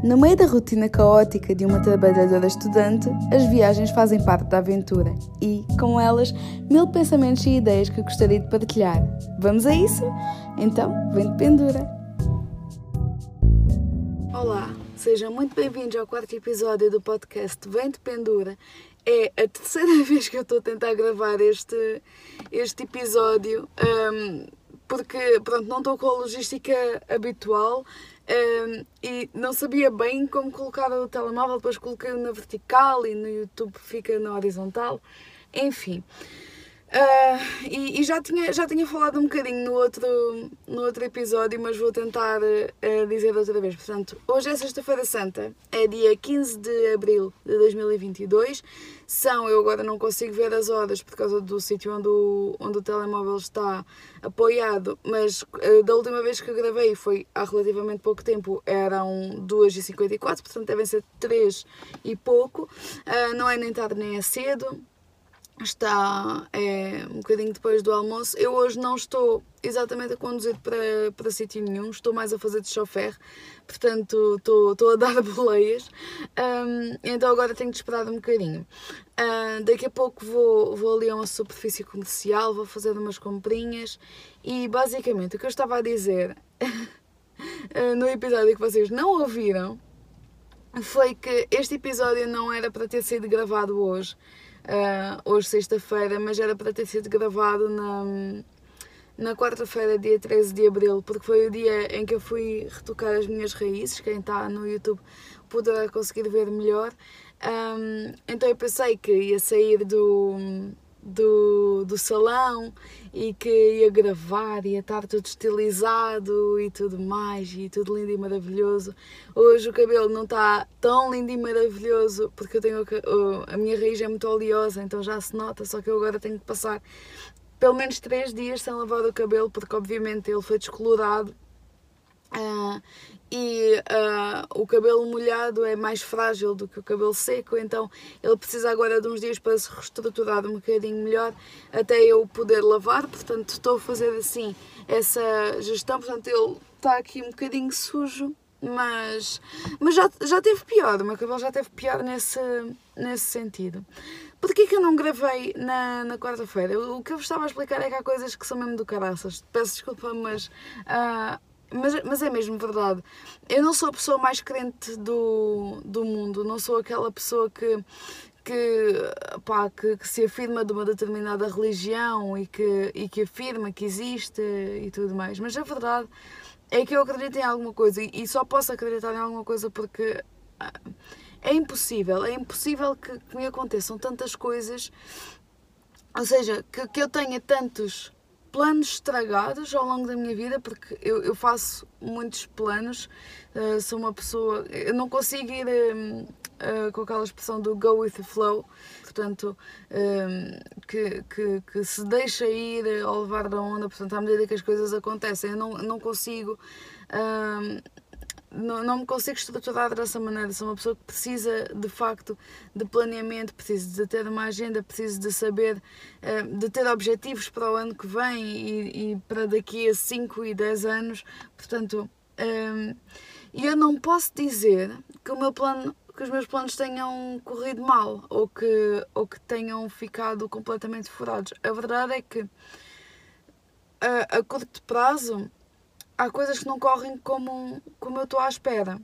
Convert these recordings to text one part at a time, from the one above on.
No meio da rotina caótica de uma trabalhadora estudante, as viagens fazem parte da aventura e, com elas, mil pensamentos e ideias que gostaria de partilhar. Vamos a isso? Então, vem de pendura! Olá, sejam muito bem-vindos ao quarto episódio do podcast Vem de Pendura. É a terceira vez que eu estou a tentar gravar este, este episódio, um, porque pronto, não estou com a logística habitual um, e não sabia bem como colocar o telemóvel, depois coloquei-o na vertical e no YouTube fica na horizontal. Enfim. Uh, e, e, já, tinha, já tinha falado um bocadinho no outro, no outro episódio, mas vou tentar uh, dizer outra vez. Portanto, hoje é Sexta-feira Santa, é dia 15 de abril de 2022. São, eu agora não consigo ver as horas por causa do sítio onde o, onde o telemóvel está apoiado, mas uh, da última vez que gravei foi há relativamente pouco tempo, eram 2h54, portanto devem ser 3 e pouco. não é nem tarde nem é cedo está é, um bocadinho depois do almoço. Eu hoje não estou exatamente a conduzir para, para sítio nenhum, estou mais a fazer de chofer, portanto estou, estou a dar boleias. Um, então agora tenho de esperar um bocadinho. Uh, daqui a pouco vou, vou ali a uma superfície comercial, vou fazer umas comprinhas e basicamente o que eu estava a dizer no episódio que vocês não ouviram foi que este episódio não era para ter sido gravado hoje uh, hoje sexta-feira, mas era para ter sido gravado na, na quarta-feira, dia 13 de abril, porque foi o dia em que eu fui retocar as minhas raízes. Quem está no YouTube poderá conseguir ver melhor. Um, então eu pensei que ia sair do do, do salão e que ia gravar, ia estar tudo estilizado e tudo mais, e tudo lindo e maravilhoso. Hoje o cabelo não está tão lindo e maravilhoso porque eu tenho a minha raiz é muito oleosa, então já se nota, só que eu agora tenho que passar pelo menos 3 dias sem lavar o cabelo porque obviamente ele foi descolorado. Uh, e uh, o cabelo molhado é mais frágil do que o cabelo seco, então ele precisa agora de uns dias para se reestruturar um bocadinho melhor até eu poder lavar. Portanto, estou a fazer assim essa gestão. Portanto, ele está aqui um bocadinho sujo, mas, mas já, já teve pior. O meu cabelo já teve pior nesse, nesse sentido. Porquê que eu não gravei na, na quarta-feira? O que eu vos estava a explicar é que há coisas que são mesmo do caraças. Peço desculpa, mas uh, mas, mas é mesmo verdade. Eu não sou a pessoa mais crente do, do mundo, não sou aquela pessoa que, que, pá, que, que, se afirma de uma determinada religião e que, e que afirma que existe e tudo mais. Mas a verdade é que eu acredito em alguma coisa e, só posso acreditar em alguma coisa porque ah, é impossível, é impossível que, que me aconteçam tantas coisas, ou seja, que, que eu tenha tantos planos estragados ao longo da minha vida, porque eu, eu faço muitos planos, uh, sou uma pessoa. Eu não consigo ir um, uh, eh, com aquela expressão do go with the flow, portanto, um, que, que, que, se deixa ir ao levar da onda, portanto, à medida que as coisas acontecem, eu não, não consigo. Um, não, não me consigo estruturar dessa maneira. Sou uma pessoa que precisa de facto de planeamento, precisa de ter uma agenda, precisa de saber, eh, de ter objetivos para o ano que vem e, e para daqui a 5 e 10 anos. Portanto, ehm, eu não posso dizer que o meu plano que os meus planos tenham corrido mal ou que, ou que tenham ficado completamente furados. A verdade é que a, a curto prazo há coisas que não correm como, como eu estou à espera.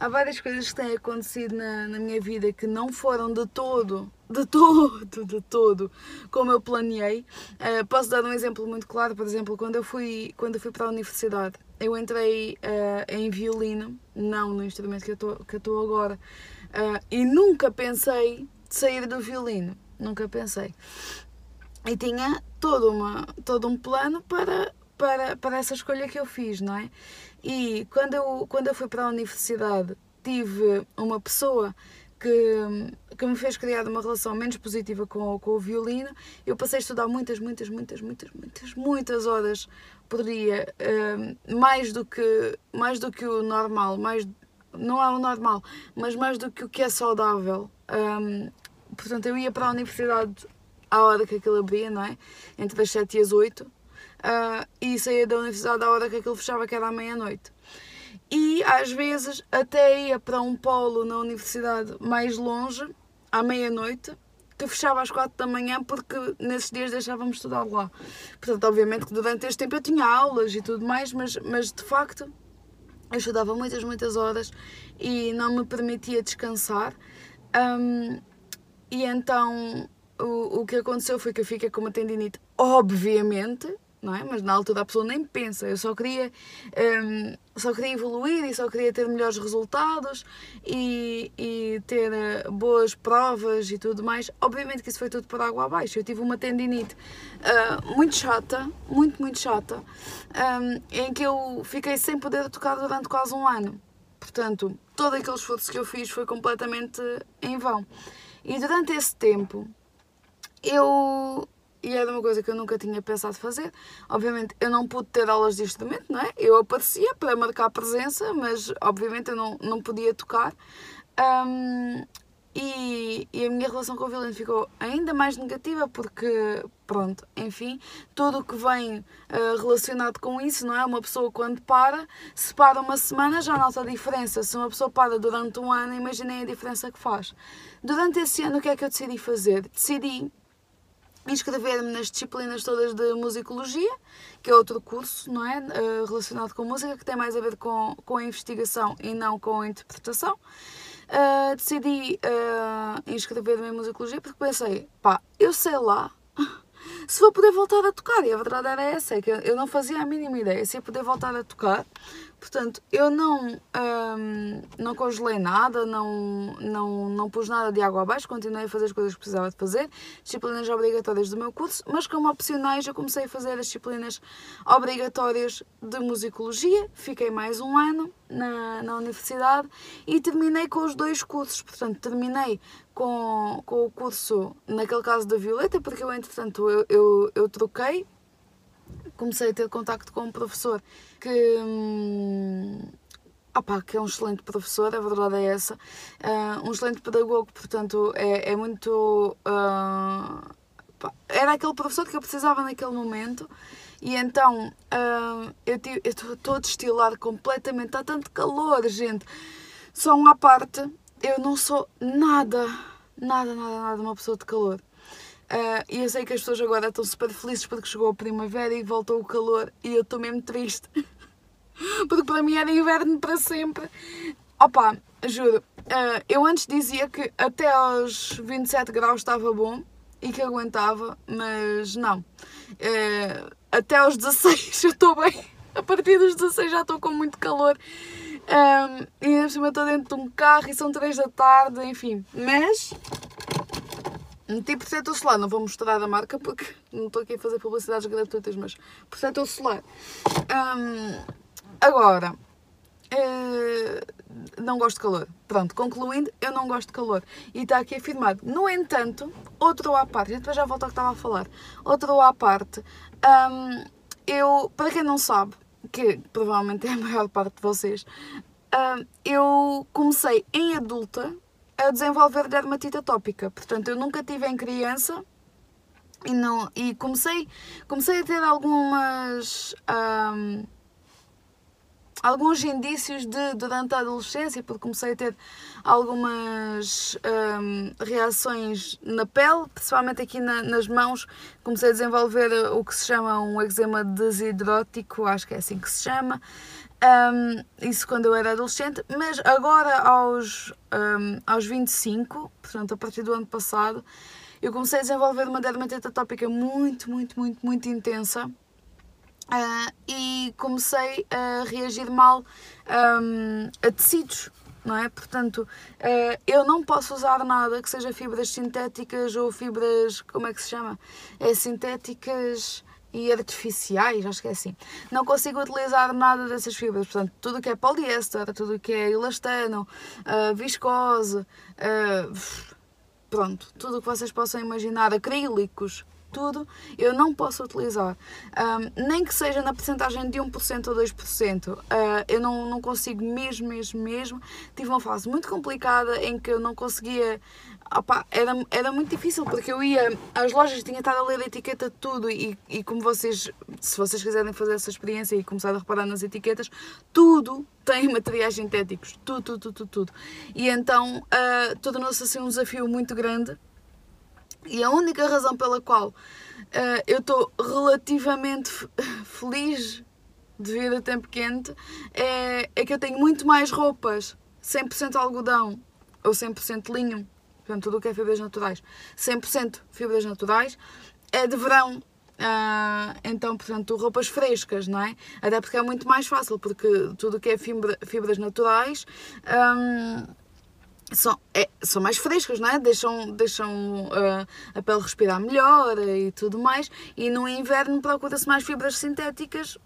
Há várias coisas que têm acontecido na, na minha vida que não foram de todo, de todo, de todo, como eu planeei. Uh, posso dar um exemplo muito claro, por exemplo, quando eu fui, quando eu fui para a universidade, eu entrei uh, em violino, não no instrumento que eu estou agora, uh, e nunca pensei sair do violino, nunca pensei. E tinha todo, uma, todo um plano para para, para essa escolha que eu fiz, não é? E quando eu, quando eu fui para a universidade, tive uma pessoa que, que me fez criar uma relação menos positiva com, com o violino. Eu passei a estudar muitas, muitas, muitas, muitas, muitas, muitas horas por dia, um, mais, do que, mais do que o normal, mais, não é o normal, mas mais do que o que é saudável. Um, portanto, eu ia para a universidade à hora que aquilo abria, não é? Entre as 7 e as 8 uh, e saía da universidade à hora que aquilo fechava, que era à meia-noite. e às vezes até ia para um polo na universidade mais longe, à meia-noite, que fechava às quatro da manhã porque nesses dias deixávamos estudar lá. Portanto, obviamente que durante este tempo eu tinha aulas e tudo mais, mas, mas de facto eu estudava muitas, muitas horas e não me permitia descansar. Um, e então o, o que aconteceu foi que eu fiquei com uma tendinite, obviamente, não é? Mas na altura a pessoa nem pensa. Eu só queria, um, só queria evoluir e só queria ter melhores resultados e, e ter uh, boas provas e tudo mais. Obviamente que isso foi tudo por água abaixo. Eu tive uma tendinite uh, muito chata, muito, muito chata, um, em que eu fiquei sem poder tocar durante quase um ano. Portanto, todo aquele esforço que eu fiz foi completamente em vão. E durante esse tempo, eu e era uma coisa que eu nunca tinha pensado fazer. Obviamente eu não pude ter aulas de instrumento, não é? Eu aparecia para marcar presença, mas obviamente eu não, não podia tocar. Um, e, e, a minha relação com o violino ficou ainda mais negativa porque, pronto, enfim, tudo o que vem uh, relacionado com isso, não é? Uma pessoa quando para, se para uma semana já nota a diferença. Se uma pessoa para durante um ano, imaginem a diferença que faz. Durante esse ano, o que é que eu decidi fazer? Decidi inscrever-me nas disciplinas todas de musicologia, que é outro curso, não é? Uh, relacionado com música, que tem mais a ver com, com a investigação e não com a interpretação. Uh, decidi uh, inscrever-me em musicologia porque pensei, pá, eu sei lá se vou poder voltar a tocar. E a verdade era essa, é que eu não fazia a mínima ideia se ia poder voltar a tocar. Portanto, eu não, um, não congelei nada, não, não, não pus nada de água abaixo, continuei a fazer as coisas que precisava de fazer, disciplinas obrigatórias do meu curso, mas como opcionais eu comecei a fazer as disciplinas obrigatórias de musicologia, fiquei mais um ano na, na universidade e terminei com os dois cursos, portanto, terminei com, com o curso, naquele caso da Violeta, porque eu, entretanto, eu, eu, eu troquei comecei a ter contacto com um professor que. Hum, opa, que é um excelente professor, a verdade é essa. Uh, um excelente pedagogo, portanto, é, é muito. Uh, era aquele professor que eu precisava naquele momento. E então uh, eu estou a destilar completamente. Está tanto calor, gente. Só uma parte, eu não sou nada, nada, nada, nada uma pessoa de calor. Uh, e eu sei que as pessoas agora estão super felizes porque chegou a primavera e voltou o calor e eu estou mesmo triste. porque para mim era inverno para sempre. Opa, juro, uh, eu antes dizia que até aos 27 graus estava bom e que aguentava, mas não. Uh, até aos 16 eu estou bem. A partir dos 16 já estou com muito calor. Um, e ainda estou dentro de um carro e são 3 da tarde, enfim. Mas Meti protetor solar, não vou mostrar a marca porque não estou aqui a fazer publicidades gratuitas, mas protetor solar. Um, agora, uh, não gosto de calor. Pronto, concluindo, eu não gosto de calor. E está aqui afirmado. No entanto, outro à parte, depois já volto ao que estava a falar. Outro à parte, eu, para quem não sabe, que provavelmente é a maior parte de vocês, eu comecei em adulta a desenvolver dermatite atópica. Portanto, eu nunca tive em criança e, não, e comecei, comecei a ter algumas. Um, alguns indícios de durante a adolescência, porque comecei a ter algumas um, reações na pele, principalmente aqui na, nas mãos, comecei a desenvolver o que se chama um eczema desidrótico, acho que é assim que se chama, um, isso quando eu era adolescente, mas agora aos, um, aos 25, portanto a partir do ano passado, eu comecei a desenvolver uma dermatite atópica muito, muito, muito, muito intensa uh, e comecei a reagir mal um, a tecidos. Não é? Portanto, uh, eu não posso usar nada que seja fibras sintéticas ou fibras, como é que se chama? É sintéticas e artificiais, acho que é assim. Não consigo utilizar nada dessas fibras, portanto, tudo que é poliéster, tudo que é elastano, uh, viscose, uh, pronto, tudo o que vocês possam imaginar, acrílicos, tudo eu não posso utilizar. Um, nem que seja na porcentagem de 1% ou 2%. Uh, eu não, não consigo mesmo, mesmo, mesmo. Tive uma fase muito complicada em que eu não conseguia opa, era, era muito difícil porque eu ia às lojas, tinha estado a ler a etiqueta de tudo e, e como vocês, se vocês quiserem fazer essa experiência e começar a reparar nas etiquetas, tudo tem materiais sintéticos, tudo, tudo, tudo, tudo. tudo. E então uh, tornou-se assim um desafio muito grande e a única razão pela qual uh, eu estou relativamente feliz de vir a tempo quente é, é que eu tenho muito mais roupas 100% algodão ou 100% linho portanto, tudo o que é fibras naturais, 100% fibras naturais, é de verão. Uh, então, portanto, roupas frescas, não é? Até porque é muito mais fácil, porque tudo o que é fibra, fibras naturais um, são, é, são mais frescas, não é? Deixam, deixam uh, a pele respirar melhor e tudo mais. E no inverno procura-se mais fibras sintéticas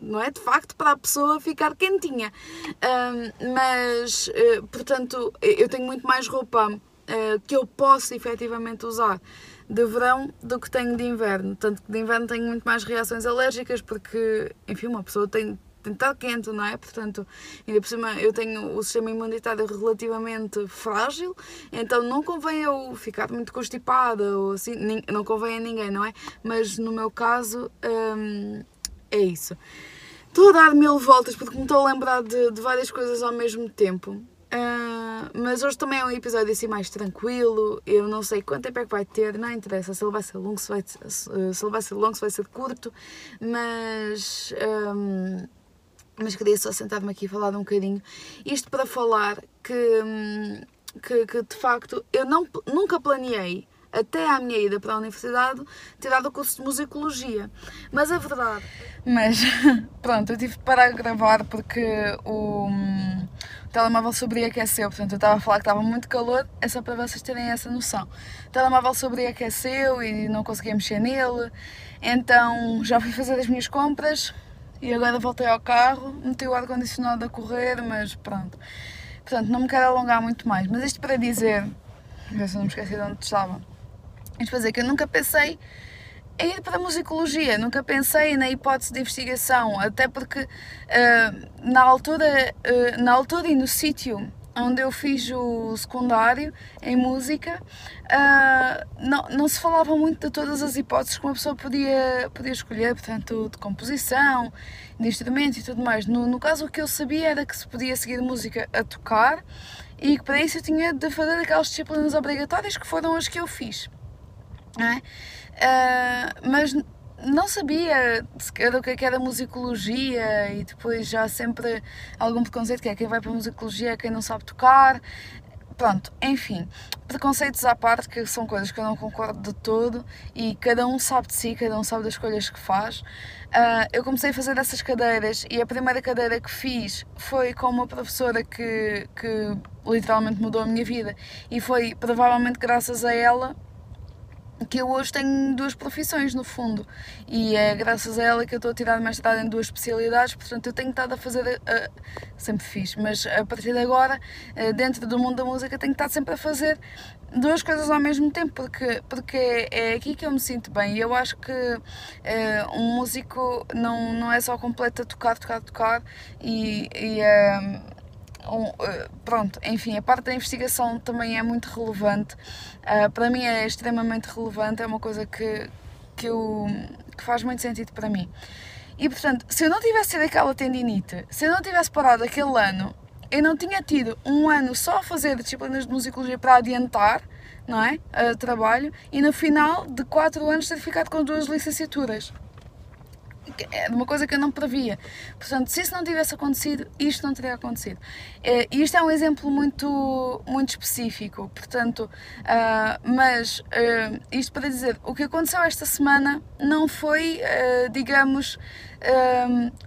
não é? De facto, para a pessoa ficar quentinha. Um, mas, uh, portanto, eu tenho muito mais roupa uh, que eu posso efetivamente usar de verão do que tenho de inverno. Tanto que de inverno tenho muito mais reações alérgicas, porque, enfim, uma pessoa tem, tem de estar quente, não é? Portanto, ainda por cima eu tenho o sistema imunitário relativamente frágil, então não convém eu ficar muito constipada ou assim, não convém a ninguém, não é? Mas no meu caso. É isso. Estou a dar mil voltas porque me estou a lembrar de, de várias coisas ao mesmo tempo. Uh, mas hoje também é um episódio assim mais tranquilo. Eu não sei quanto tempo é que vai ter, não interessa se ele vai ser longo, se, vai, se, ele vai ser longo, se vai ser curto. Mas, um, mas queria só sentar-me aqui e falar um bocadinho. Isto para falar que, que, que de facto eu não, nunca planeei até à minha ida para a universidade, tirar o curso de musicologia. Mas a verdade. Mas, pronto, eu tive de parar de gravar porque o, o telemóvel sobreaqueceu. Portanto, eu estava a falar que estava muito calor, é só para vocês terem essa noção. O telemóvel sobreaqueceu e não conseguia mexer nele. Então, já fui fazer as minhas compras e agora voltei ao carro, meti o ar-condicionado a correr, mas pronto. Portanto, não me quero alongar muito mais. Mas isto para dizer, se eu não me esqueci de onde estava isto para dizer que eu nunca pensei em ir para a musicologia, nunca pensei na hipótese de investigação, até porque uh, na, altura, uh, na altura e no sítio onde eu fiz o secundário em música, uh, não, não se falava muito de todas as hipóteses que uma pessoa podia, podia escolher, portanto, de composição, de instrumento e tudo mais. No, no caso, o que eu sabia era que se podia seguir música a tocar e que para isso eu tinha de fazer aquelas disciplinas obrigatórias que foram as que eu fiz é? Uh, mas não sabia sequer o que, é era musicologia e depois já sempre algum preconceito que é quem vai para a musicologia é quem não sabe tocar. Pronto, enfim, preconceitos à parte, que são coisas que eu não concordo de todo e cada um sabe de si, cada um sabe das escolhas que faz. Uh, eu comecei a fazer essas cadeiras e a primeira cadeira que fiz foi com uma professora que, que literalmente mudou a minha vida e foi provavelmente graças a ela que eu hoje tenho duas profissões no fundo. E é graças a ela que eu estou a tirar mestrado em duas especialidades, portanto eu tenho estado a fazer, uh, sempre fiz, mas a partir de agora, uh, dentro do mundo da música, tenho estado sempre a fazer duas coisas ao mesmo tempo, porque, porque é, aqui que eu me sinto bem. E eu acho que uh, um músico não, não é só completo a tocar, tocar, tocar e, e pronto, enfim, a parte da investigação também é muito relevante. Uh, para mim é extremamente relevante, é uma coisa que, que, eu, que faz muito sentido para mim. E portanto, se eu não tivesse tido aquela tendinite, se eu não tivesse parado aquele ano, eu não tinha tido um ano só a fazer disciplinas de musicologia para adiantar, não é? Uh, trabalho, e no final de quatro anos ter ficado com duas licenciaturas é uma coisa que eu não previa. Portanto, se isso não tivesse acontecido, isto não teria acontecido. Eh, e isto é um exemplo muito, muito específico, portanto, uh, mas uh, isto para dizer, o que aconteceu esta semana não foi, uh, digamos,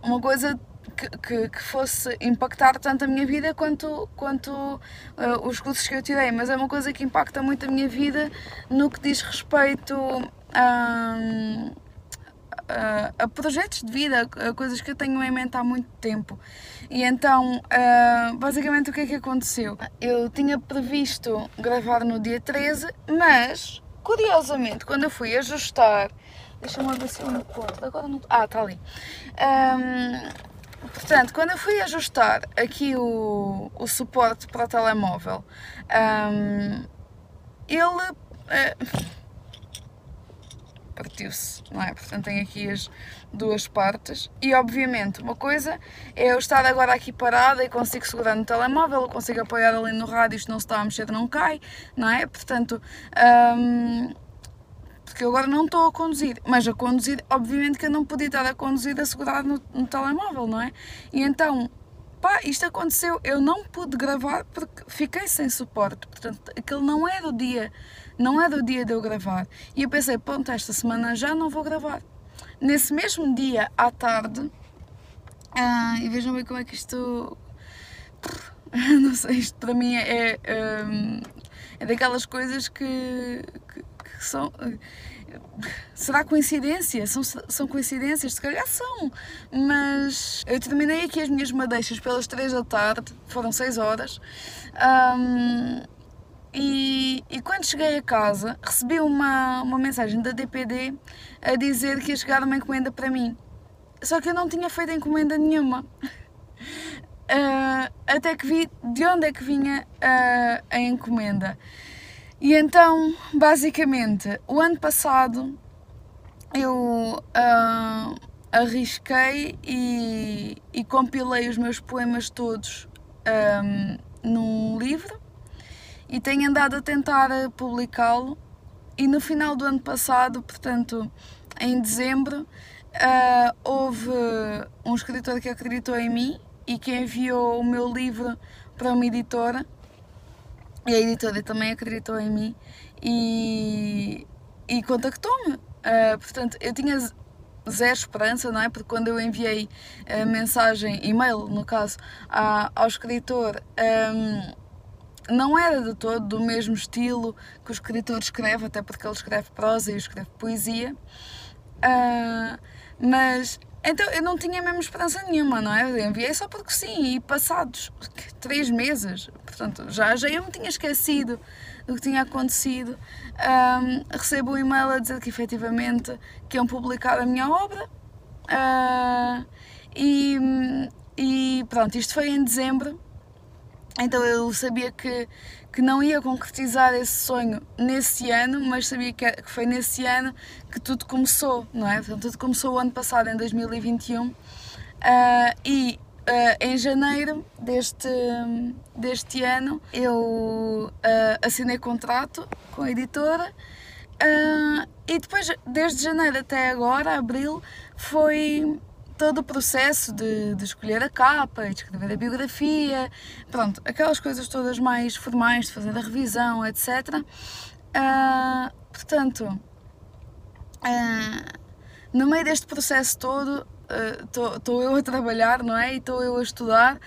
uma coisa que, que, que, fosse impactar tanto a minha vida quanto, quanto uh, os cursos que eu tirei, mas é uma coisa que impacta muito a minha vida no que diz respeito a a, projetos de vida, a coisas que eu tenho em mente há muito tempo. E então, uh, basicamente, o que é que aconteceu? Eu tinha previsto gravar no dia 13, mas curiosamente, quando eu fui ajustar, deixa-me ver se eu me ponto, agora não. Ah, está ali. Um, portanto, quando eu fui ajustar aqui o, o suporte para o telemóvel, um, ele. Uh, partiu-se, não é? Portanto, tem aqui as duas partes. E, obviamente, uma coisa é eu estar agora aqui parada e consigo segurar no telemóvel, eu consigo apoiar ali no rádio, isto não se está a mexer, não cai, não é? Portanto, hum, porque eu agora não estou a conduzir, mas a conduzir, obviamente que eu não podia estar a conduzir a segurar no, no telemóvel, não é? E então, pá, isto aconteceu, eu não pude gravar porque fiquei sem suporte, portanto, aquele não é do dia não é do dia de eu gravar. E eu pensei, pronto, esta semana já não vou gravar. Nesse mesmo dia, à tarde, ah, e vejam bem como é que isto. Não sei, isto para mim é, é, é daquelas coisas que, que, que são. Será coincidência? São, são coincidências? Se calhar são. Mas eu terminei aqui as minhas madeixas pelas 3 da tarde, foram 6 horas. Um, e, e, quando cheguei a casa, recebi uma, uma mensagem da DPD a dizer que ia chegar uma encomenda para mim. Só que eu não tinha feito encomenda nenhuma. Uh, até que vi de onde é que vinha uh, a encomenda. E então, basicamente, o ano passado eu uh, arrisquei e, e, compilei os meus poemas todos um, num livro e tenho andado a tentar publicá-lo. E no final do ano passado, portanto, em dezembro, uh, houve um escritor que acreditou em mim e que enviou o meu livro para uma editora. E a editora também acreditou em mim e, e contactou-me. Uh, portanto, eu tinha zero esperança, não é? Porque quando eu enviei a mensagem, e-mail no caso, ao escritor, um, não era de todo do mesmo estilo que o escritor escreve, até porque ele escreve prosa e eu escrevo poesia. Uh, mas então eu não tinha mesmo esperança nenhuma, não é? Enviei só porque sim, e passados três meses, portanto, já, já eu me tinha esquecido do que tinha acontecido, um, recebo um e-mail a dizer que efetivamente que iam publicar a minha obra. Uh, e, e pronto, isto foi em dezembro então eu sabia que, que não ia concretizar esse sonho nesse ano, mas sabia que, foi nesse ano que tudo começou, não é? Portanto, tudo começou o ano passado, em 2021, uh, e uh, em janeiro deste, deste ano eu uh, assinei contrato com a editora. E depois, desde janeiro até agora, abril, foi todo o processo de, de escolher a capa de escrever a biografia, pronto, aquelas coisas todas mais formais, de fazer a revisão, etc. Uh, ah, portanto, uh, no meio deste processo todo, estou uh, eu a trabalhar, não é? E estou eu a estudar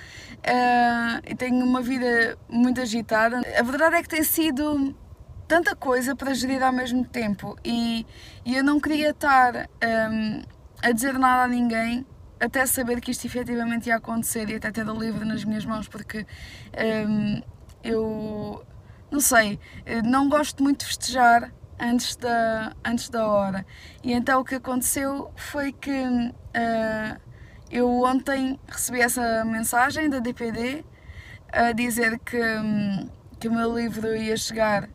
e tenho uma vida muito agitada. A verdade é que tem sido tanta coisa para gerir ao mesmo tempo e, e eu não queria estar. Um, a dizer nada a ninguém até saber que isto efetivamente ia acontecer e até ter o livro nas minhas mãos, porque um, eu não sei, não gosto muito de festejar antes da, antes da hora. E então o que aconteceu foi que uh, eu ontem recebi essa mensagem da DPD a dizer que, um, que o meu livro ia chegar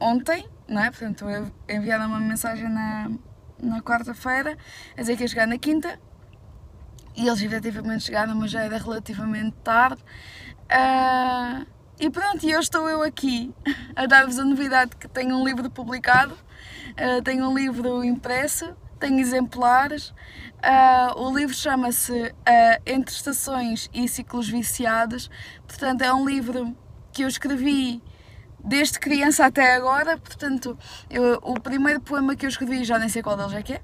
ontem, não é? Portanto, enviaram uma mensagem na, na quarta-feira, a dizer que ia chegar na quinta, e eles efetivamente chegaram, mas já era relativamente tarde. Uh, e pronto, e hoje estou eu aqui a dar-vos a novidade que tenho um livro publicado, uh, tenho um livro impresso, tenho exemplares. Uh, o livro chama-se Entre Estações e Ciclos Viciados, portanto, é um livro que eu escrevi desde criança até agora, portanto, eu, o primeiro poema que eu escrevi, já nem sei qual deles é que é,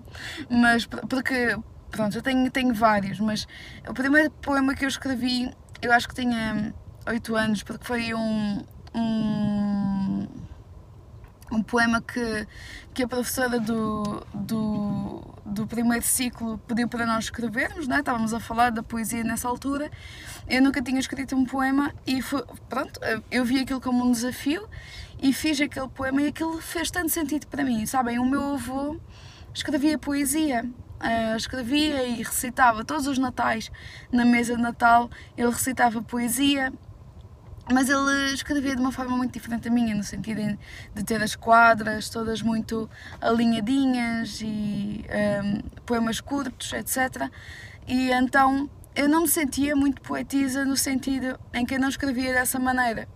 mas porque, pronto, eu tenho, tenho vários, mas o primeiro poema que eu escrevi, eu acho que tinha 8 anos, porque foi um, um um poema que, que a professora do, do, do primeiro ciclo pediu para nós escrevermos, né? estávamos a falar da poesia nessa altura. Eu nunca tinha escrito um poema e foi, pronto, eu vi aquilo como um desafio e fiz aquele poema e aquilo fez tanto sentido para mim. Sabem, o meu avô escrevia poesia. Uh, escrevia e recitava todos os natais na mesa de Natal, ele recitava poesia mas ele escrevia de uma forma muito diferente da minha, no sentido de ter as quadras todas muito alinhadinhas e um, poemas curtos, etc. E então eu não me sentia muito poetisa no sentido em que eu não escrevia dessa maneira.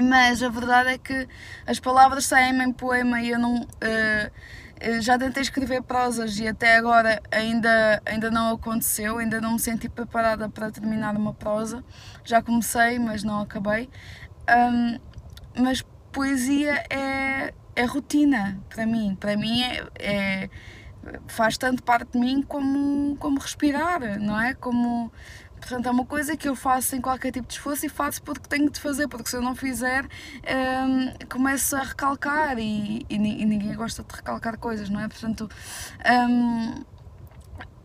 Mas a verdade é que as palavras saem em poema e eu não. Uh, já tentei escrever prosas e até agora ainda, ainda não aconteceu, ainda não me senti preparada para terminar uma prosa. Já comecei, mas não acabei. Um, mas poesia é, é rotina para mim. Para mim é, é, faz tanto parte de mim como, como respirar, não é? Como Portanto, é uma coisa que eu faço sem qualquer tipo de esforço e faço porque tenho de fazer, porque se eu não fizer, um, começo a recalcar e, e, e, ninguém gosta de recalcar coisas, não é? Portanto, um,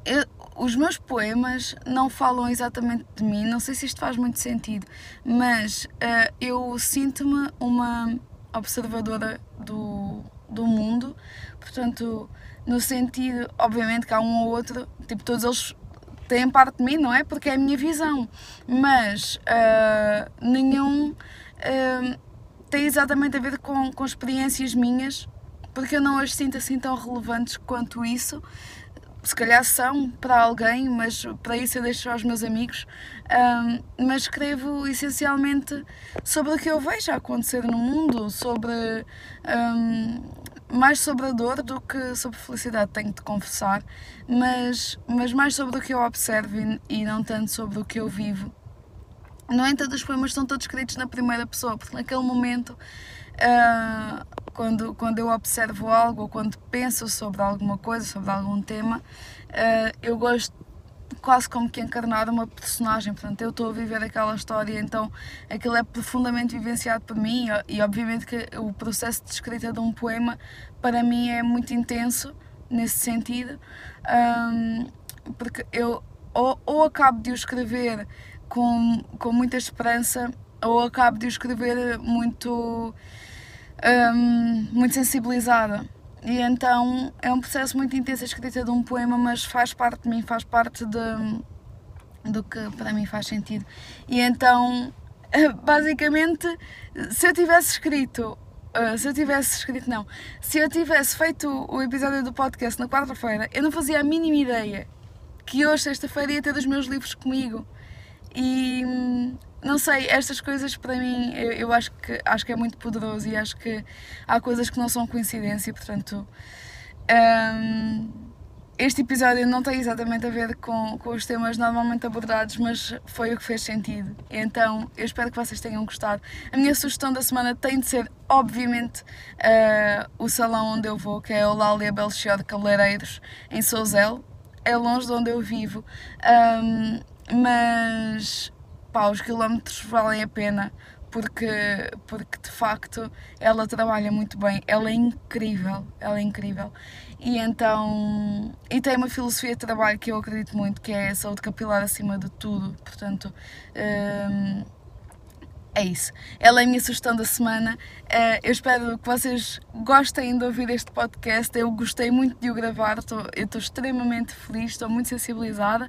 eu, os meus poemas não falam exatamente de mim, não sei se isto faz muito sentido, mas uh, eu sinto-me uma observadora do, do mundo, portanto, no sentido, obviamente que há um ou outro, tipo, todos eles têm parte de mim, não é? Porque é a minha visão. Mas uh, nenhum uh, tem exatamente a ver com, com experiências minhas, porque eu não as sinto assim tão relevantes quanto isso. Se calhar são para alguém, mas para isso eu deixo aos meus amigos. Ah, mas escrevo essencialmente sobre o que eu vejo acontecer no mundo, sobre um, mais sobre a dor do que sobre felicidade, tenho de confessar, mas, mas mais sobre o que eu observo e, e não tanto sobre o que eu vivo. No entanto, os poemas estão todos escritos na primeira pessoa, porque naquele momento, uh, quando, quando eu observo algo ou quando penso sobre alguma coisa, sobre algum tema, uh, eu gosto quase como que encarnar uma personagem, portanto eu estou a viver aquela história, então aquilo é profundamente vivenciado por mim e, obviamente que o processo de escrita de um poema para mim é muito intenso nesse sentido, um, porque eu ou, ou acabo de o escrever com, com muita esperança ou acabo de o escrever muito, um, muito sensibilizada. E então é um processo muito intenso a escrita de um poema, mas faz parte de mim, faz parte de, do que para mim faz sentido. E então, basicamente, se eu tivesse escrito Uh, se eu tivesse escrito, não, se eu tivesse feito o episódio do podcast na quarta-feira, eu não fazia a mínima ideia que hoje, sexta-feira, ia ter os meus livros comigo. E não sei, estas coisas para mim eu, eu, acho, que, acho que é muito poderoso e acho que há coisas que não são coincidência, portanto. Um, este episódio não tem exatamente a ver com, com os temas normalmente abordados, mas foi o que fez sentido. Então eu espero que vocês tenham gostado. A minha sugestão da semana tem de ser, obviamente, uh, o salão onde eu vou, que é o Lália Belchior de Cabeleireiros, em Souzel. É longe de onde eu vivo, um, mas pá, os quilómetros valem a pena porque, porque de facto ela trabalha muito bem, ela é incrível, ela é incrível. E então, e tem uma filosofia de trabalho que eu acredito muito, que é a saúde capilar acima de tudo, portanto, hum, é isso. Ela é a minha sugestão da semana. Uh, eu espero que vocês gostem de ouvir este podcast. Eu gostei muito de o gravar, eu estou extremamente feliz, estou muito sensibilizada.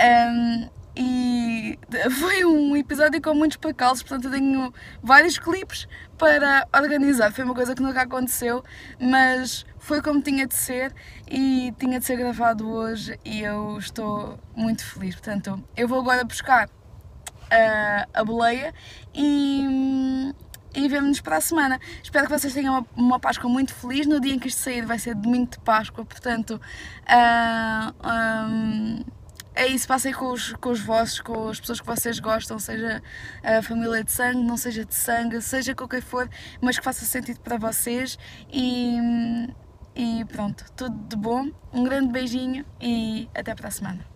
Um, e foi um episódio com muitos percalços, portanto eu tenho vários clipes para organizar. Foi uma coisa que nunca aconteceu, mas foi como tinha de ser e tinha de ser gravado hoje e eu estou muito feliz. Portanto, eu vou agora buscar a, a boleia e, e vemo-nos para a semana. Espero que vocês tenham uma, uma, Páscoa muito feliz. No dia em que isto sair vai ser domingo de Páscoa, portanto. Uh, um, é isso, passem com os, com os vossos, com as pessoas que vocês gostam, seja a família de sangue, não seja de sangue, seja qualquer for, mas que faça sentido para vocês e, e pronto, tudo de bom, um grande beijinho e até para a semana.